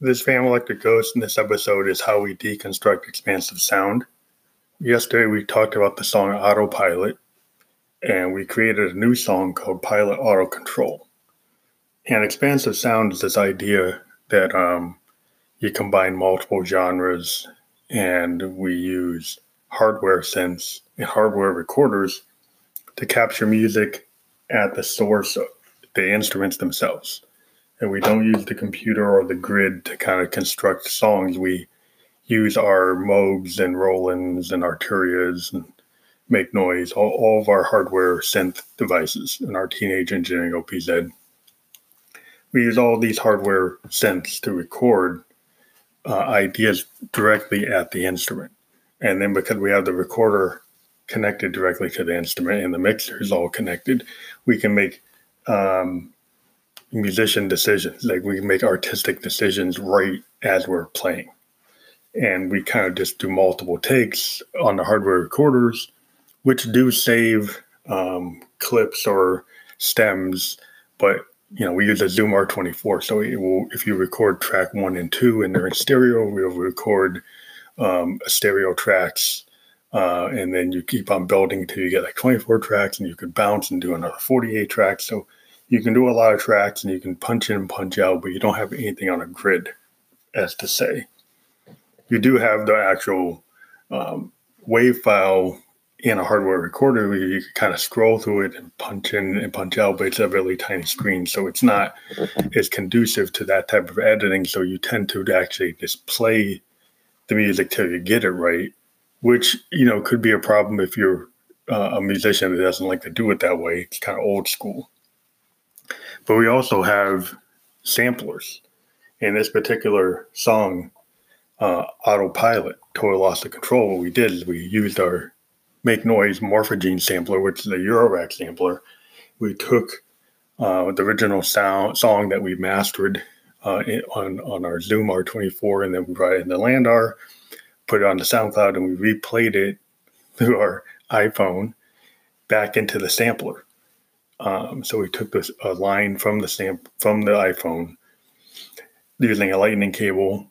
This Van Electric Ghost in this episode is how we deconstruct expansive sound. Yesterday we talked about the song Autopilot, and we created a new song called Pilot Auto Control. And expansive sound is this idea that um, you combine multiple genres and we use hardware synths and hardware recorders to capture music at the source of the instruments themselves and we don't use the computer or the grid to kind of construct songs. We use our Moogs and Rolands and Arturias and make noise, all, all of our hardware synth devices and our teenage engineering OPZ. We use all these hardware synths to record uh, ideas directly at the instrument. And then because we have the recorder connected directly to the instrument and the mixer is all connected, we can make um, musician decisions. Like we make artistic decisions right as we're playing. And we kind of just do multiple takes on the hardware recorders, which do save um, clips or stems, but you know, we use a Zoom R24. So will, if you record track one and two and they're in stereo, we'll record um, stereo tracks. Uh, and then you keep on building until you get like 24 tracks and you could bounce and do another 48 tracks. So you can do a lot of tracks and you can punch in and punch out, but you don't have anything on a grid, as to say. You do have the actual um, wave file in a hardware recorder where you can kind of scroll through it and punch in and punch out, but it's a really tiny screen. So it's not as conducive to that type of editing. So you tend to actually just play the music till you get it right, which, you know, could be a problem if you're uh, a musician that doesn't like to do it that way. It's kind of old school. But we also have samplers. In this particular song, uh, Autopilot, Total Loss of Control, what we did is we used our Make Noise Morphogene sampler, which is a Eurorack sampler. We took uh, the original sound song that we mastered uh, on, on our Zoom R24, and then we brought it in the Landar, put it on the SoundCloud, and we replayed it through our iPhone back into the sampler. Um, so we took this a line from the from the iPhone using a lightning cable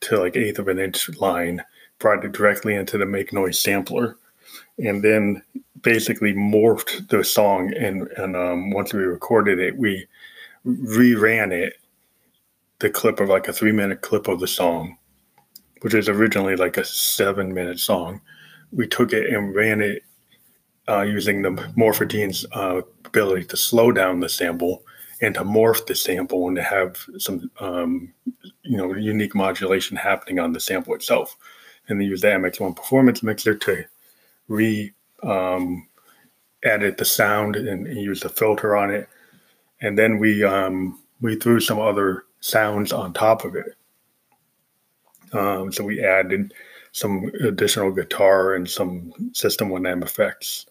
to like eighth of an inch line, brought it directly into the make noise sampler, and then basically morphed the song. And and um, once we recorded it, we reran it, the clip of like a three minute clip of the song, which is originally like a seven minute song. We took it and ran it uh, using the morphogene's uh, ability to slow down the sample and to morph the sample and to have some um, you know unique modulation happening on the sample itself. And they use the MX1 performance mixer to re um, edit the sound and, and, use the filter on it. And then we um, we threw some other sounds on top of it. Um, so we added some additional guitar and some System 1M effects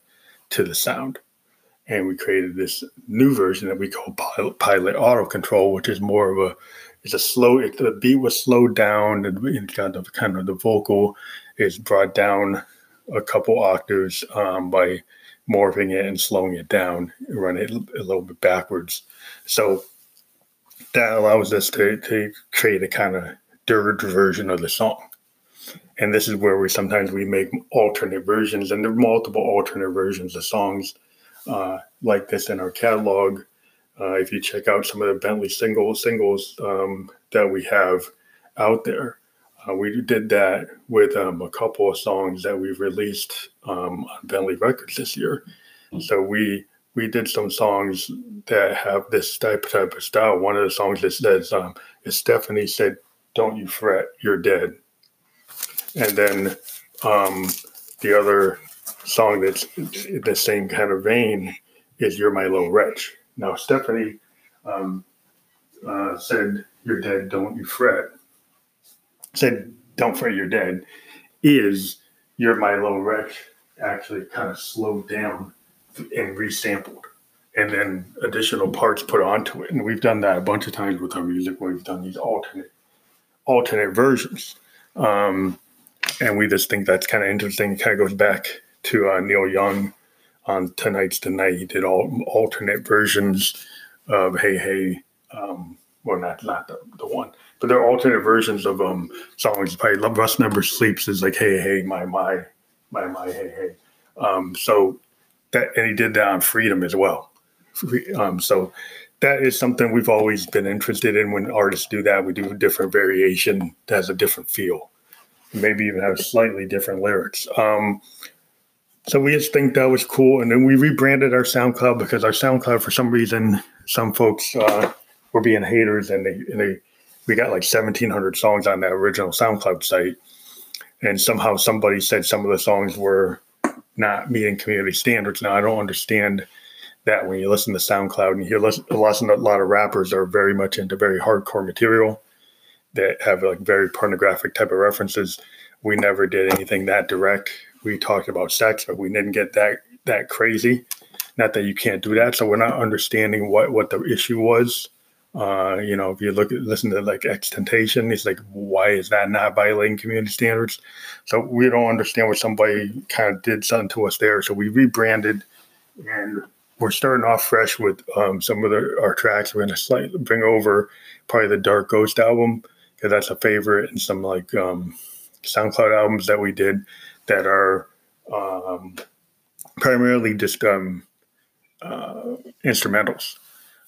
to the sound and we created this new version that we call pilot, pilot auto control, which is more of a it's a slow it, the beat was slowed down and kind of kind of the vocal is brought down a couple octaves um, by morphing it and slowing it down and run it a little bit backwards. So that allows us to, to create a kind of dirge version of the song. And this is where we sometimes we make alternate versions, and there are multiple alternate versions of songs uh, like this in our catalog. Uh, if you check out some of the Bentley singles singles um, that we have out there, uh, we did that with um, a couple of songs that we've released um, on Bentley Records this year. So we we did some songs that have this type type of style. One of the songs that says um, is Stephanie said, "Don't you fret, you're dead," and then um, the other song that's in the same kind of vein is "You're My Little Wretch." Now, Stephanie um, uh, said, "You're dead, don't you fret." Said, "Don't fret, you're dead." Is "You're My Little Wretch" actually kind of slowed down and resampled, and then additional parts put onto it? And we've done that a bunch of times with our music. Where we've done these alternate alternate versions. Um, and we just think that's kind of interesting. It kind of goes back to uh, Neil Young on Tonight's Tonight. He did all alternate versions of Hey Hey. Um, well, not not the, the one, but there are alternate versions of um songs. Probably Love Rust Never Sleeps is like hey hey my my my my hey hey. Um, so that and he did that on Freedom as well. Um, so that is something we've always been interested in. When artists do that, we do a different variation that has a different feel, maybe even have slightly different lyrics. Um, so we just think that was cool, and then we rebranded our SoundCloud because our SoundCloud, for some reason, some folks uh, were being haters, and they and they we got like seventeen hundred songs on that original SoundCloud site, and somehow somebody said some of the songs were not meeting community standards. Now I don't understand that when you listen to SoundCloud and you hear listen, a lot of rappers are very much into very hardcore material that have like very pornographic type of references. We never did anything that direct. We talked about sex, but we didn't get that that crazy. Not that you can't do that. So we're not understanding what what the issue was. Uh, you know, if you look at listen to like XXXTentacion, it's like, why is that not violating community standards? So we don't understand what somebody kind of did something to us there. So we rebranded and we're starting off fresh with um, some of the, our tracks. We're going to slightly bring over probably the Dark Ghost album because that's a favorite, and some like um, SoundCloud albums that we did that are um, primarily just um, uh, instrumentals.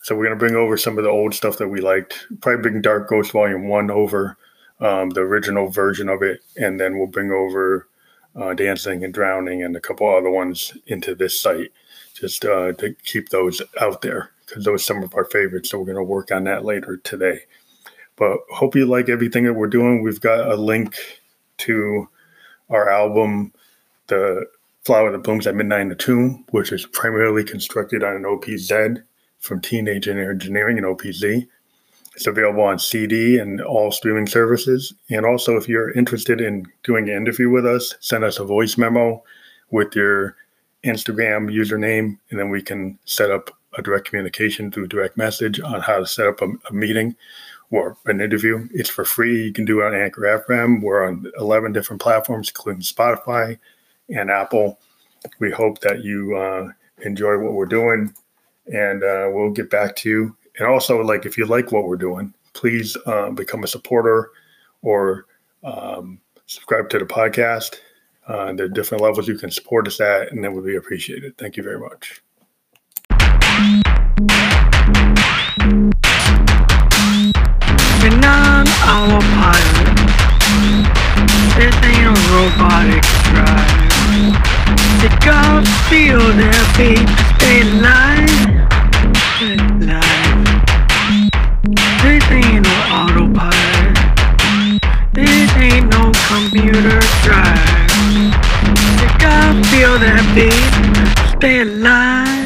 So we're going to bring over some of the old stuff that we liked. Probably bring Dark Ghost Volume One over um, the original version of it, and then we'll bring over uh, Dancing and Drowning and a couple other ones into this site just uh, to keep those out there because those are some of our favorites. So we're going to work on that later today. But hope you like everything that we're doing. We've got a link to our album, The Flower That Blooms at Midnight in the Tomb, which is primarily constructed on an OPZ from Teenage Engineering and OPZ. It's available on CD and all streaming services. And also, if you're interested in doing an interview with us, send us a voice memo with your Instagram username, and then we can set up a direct communication through direct message on how to set up a, a meeting or an interview. It's for free. You can do it on Anchor FM. We're on 11 different platforms, including Spotify and Apple. We hope that you uh, enjoy what we're doing, and uh, we'll get back to you. And also, like if you like what we're doing, please uh, become a supporter or um, subscribe to the podcast. Uh, there are different levels you can support us at, and that would be appreciated. Thank you very much. Not autopilot. This ain't a robotic drive. You gotta feel that beat, stay alive. This ain't no autopilot. This ain't no computer drive feel that beat, stay alive.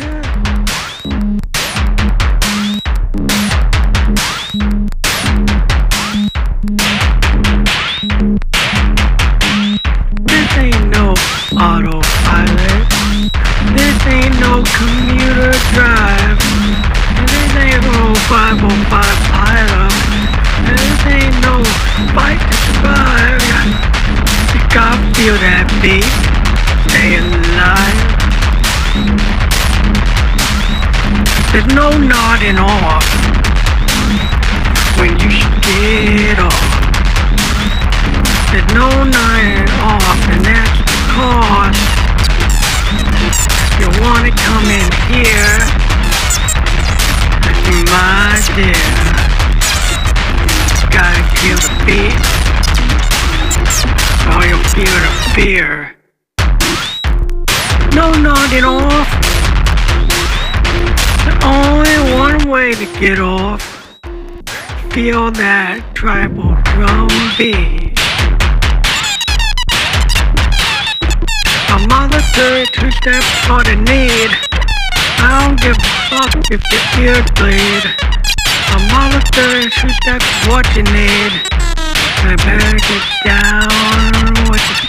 Fear no nodding off. There's only one way to get off. Feel that tribal drum beat. A mother 32 steps for the need. I don't give a fuck if your ears bleed. A mother 32 steps what you need. I better get down with the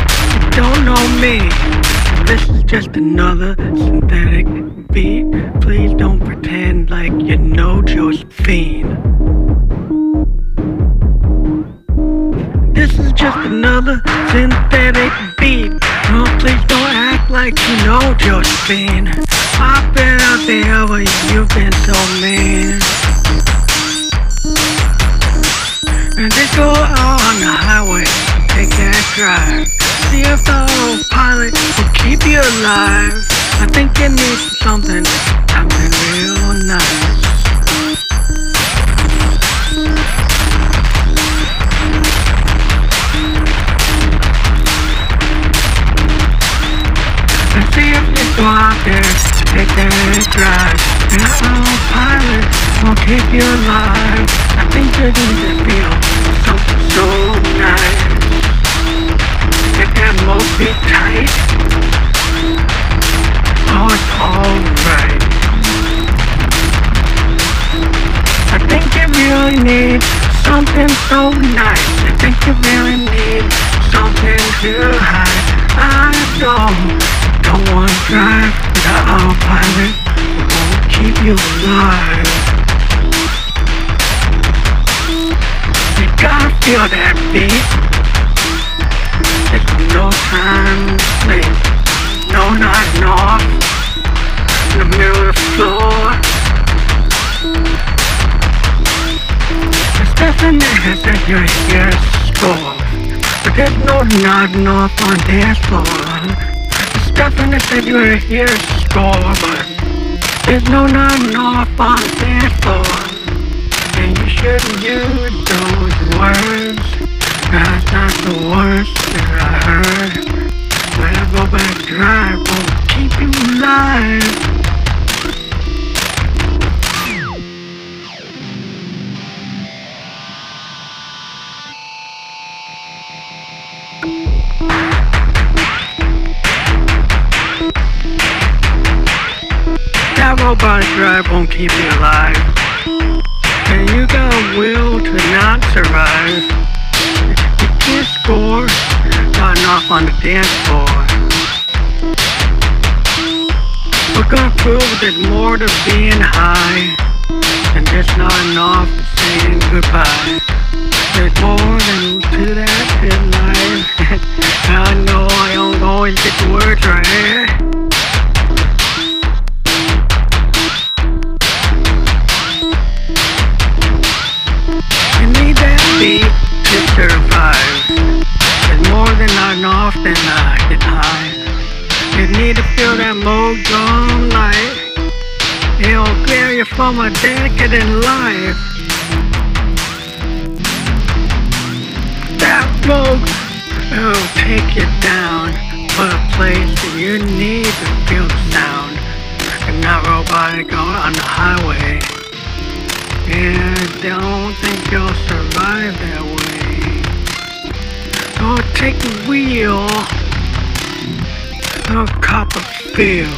me. This is just another synthetic beat. Please don't pretend like you know Josephine. This is just another synthetic beat. Oh, please don't act like you know Josephine. I've been out there where you've been so mean. And just go out on the highway, take that drive. Keep alive. I think you need something, something real nice. And see if out there, take that drive. And the autopilot will keep you alive. I think you're gonna feel something so nice. Get that Moby tight. Something so nice. I think you really need something to hide. I don't, don't want to drive the autopilot. Won't keep you alive. You gotta feel that beat. There's no time to sleep. No nodding off. In the middle of the floor. Said you're here to score. But there's no nodding off on dance floor. Stephanie said you were here to score, but there's no nodding off on dance floor. And you shouldn't use those words. That's not the worst that I heard. When I go back drive, won't keep you alive. Keep you alive. And you got a will to not survive. You can't score, gotten off on the dance floor. We're gonna prove there's more to being high than just not enough to saying goodbye. There's more than to that in life. I know I don't always get the words right. Enough than I get high. You need to feel that drum light. It'll clear you from a decadent life. That smoke will take you down to a place that you need to feel the sound. And not robotic on the highway. Yeah, don't think you'll survive that way. Oh, take the wheel. Oh, cop a feel.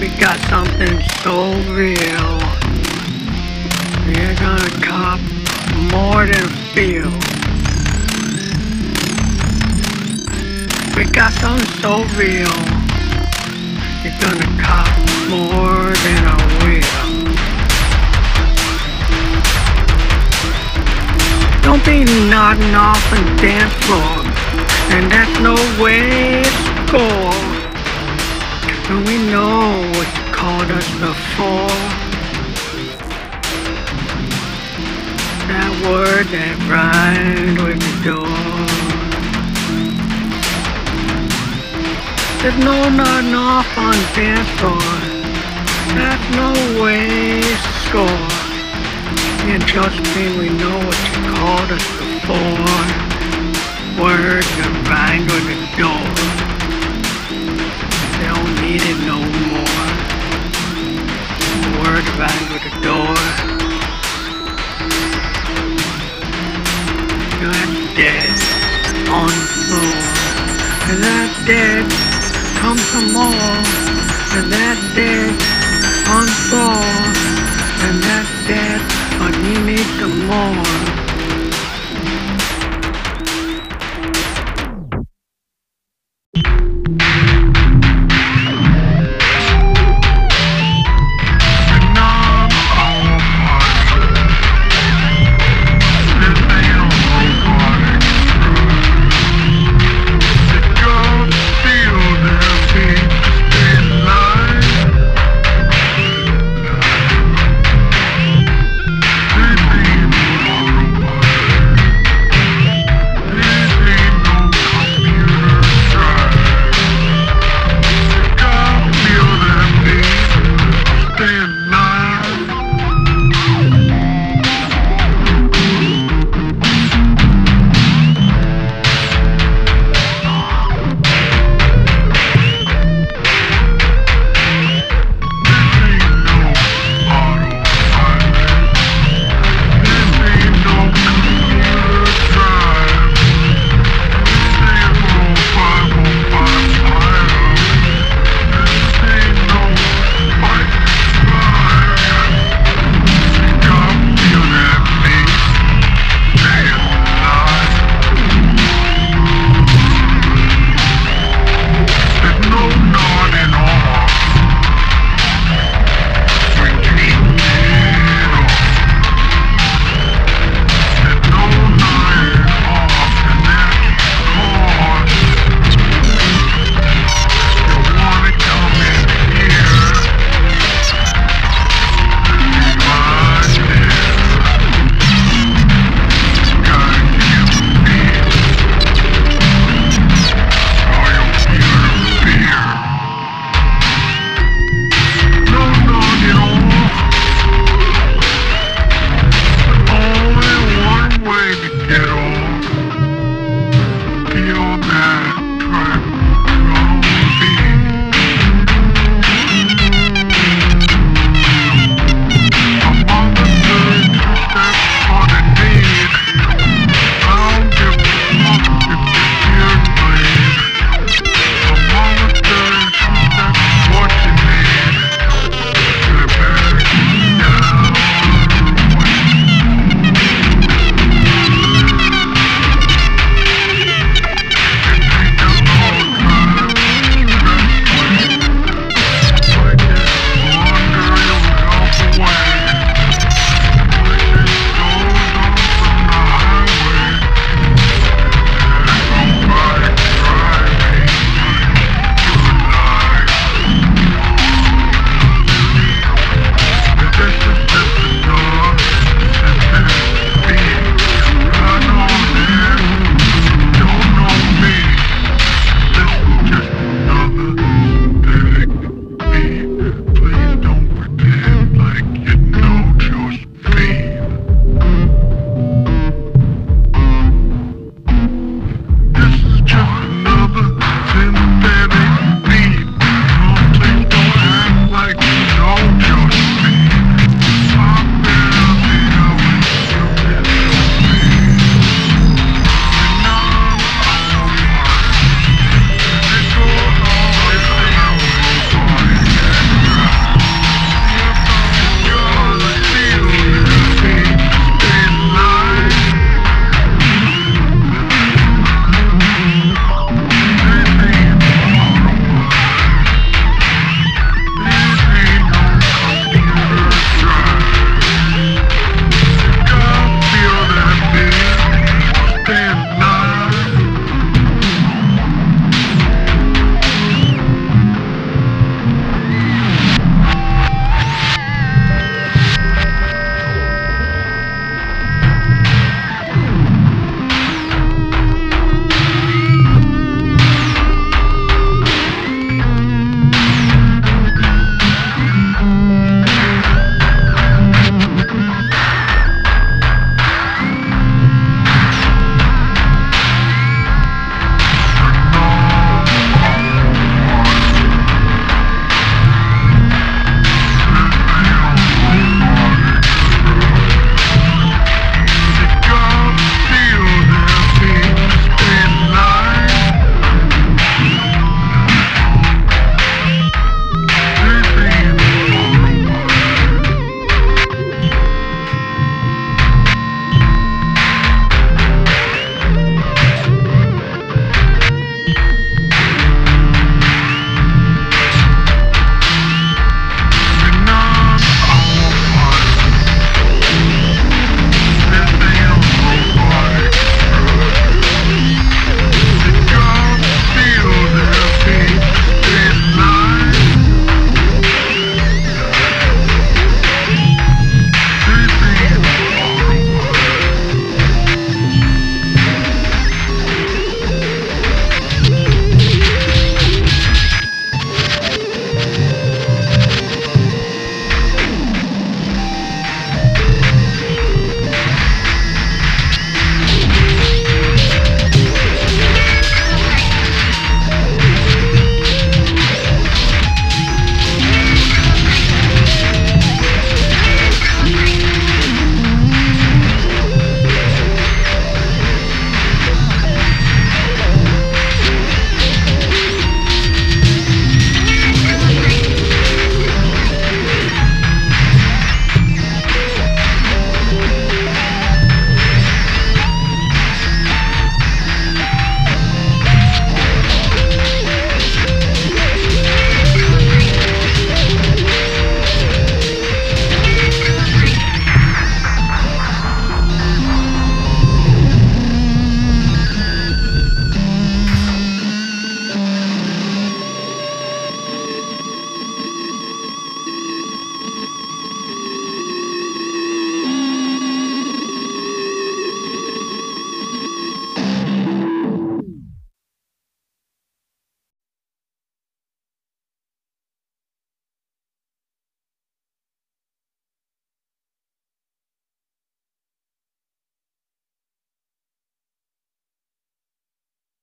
We got something so real. You're gonna cop more than a feel. We got something so real. You're gonna cop more than a will. Don't be nodding off and dance floor, and that's no way to score. And we know what you called us before. That word that rhymed with the door. There's no nodding off on dance floor. That's no way to score. And Josephine, we know what you called us before. That rhymed with the door. They don't need it no more. Word rhymed with the door. You're dead on the floor. And that dead comes some more. And that dead on the floor. And that dead, but need some more.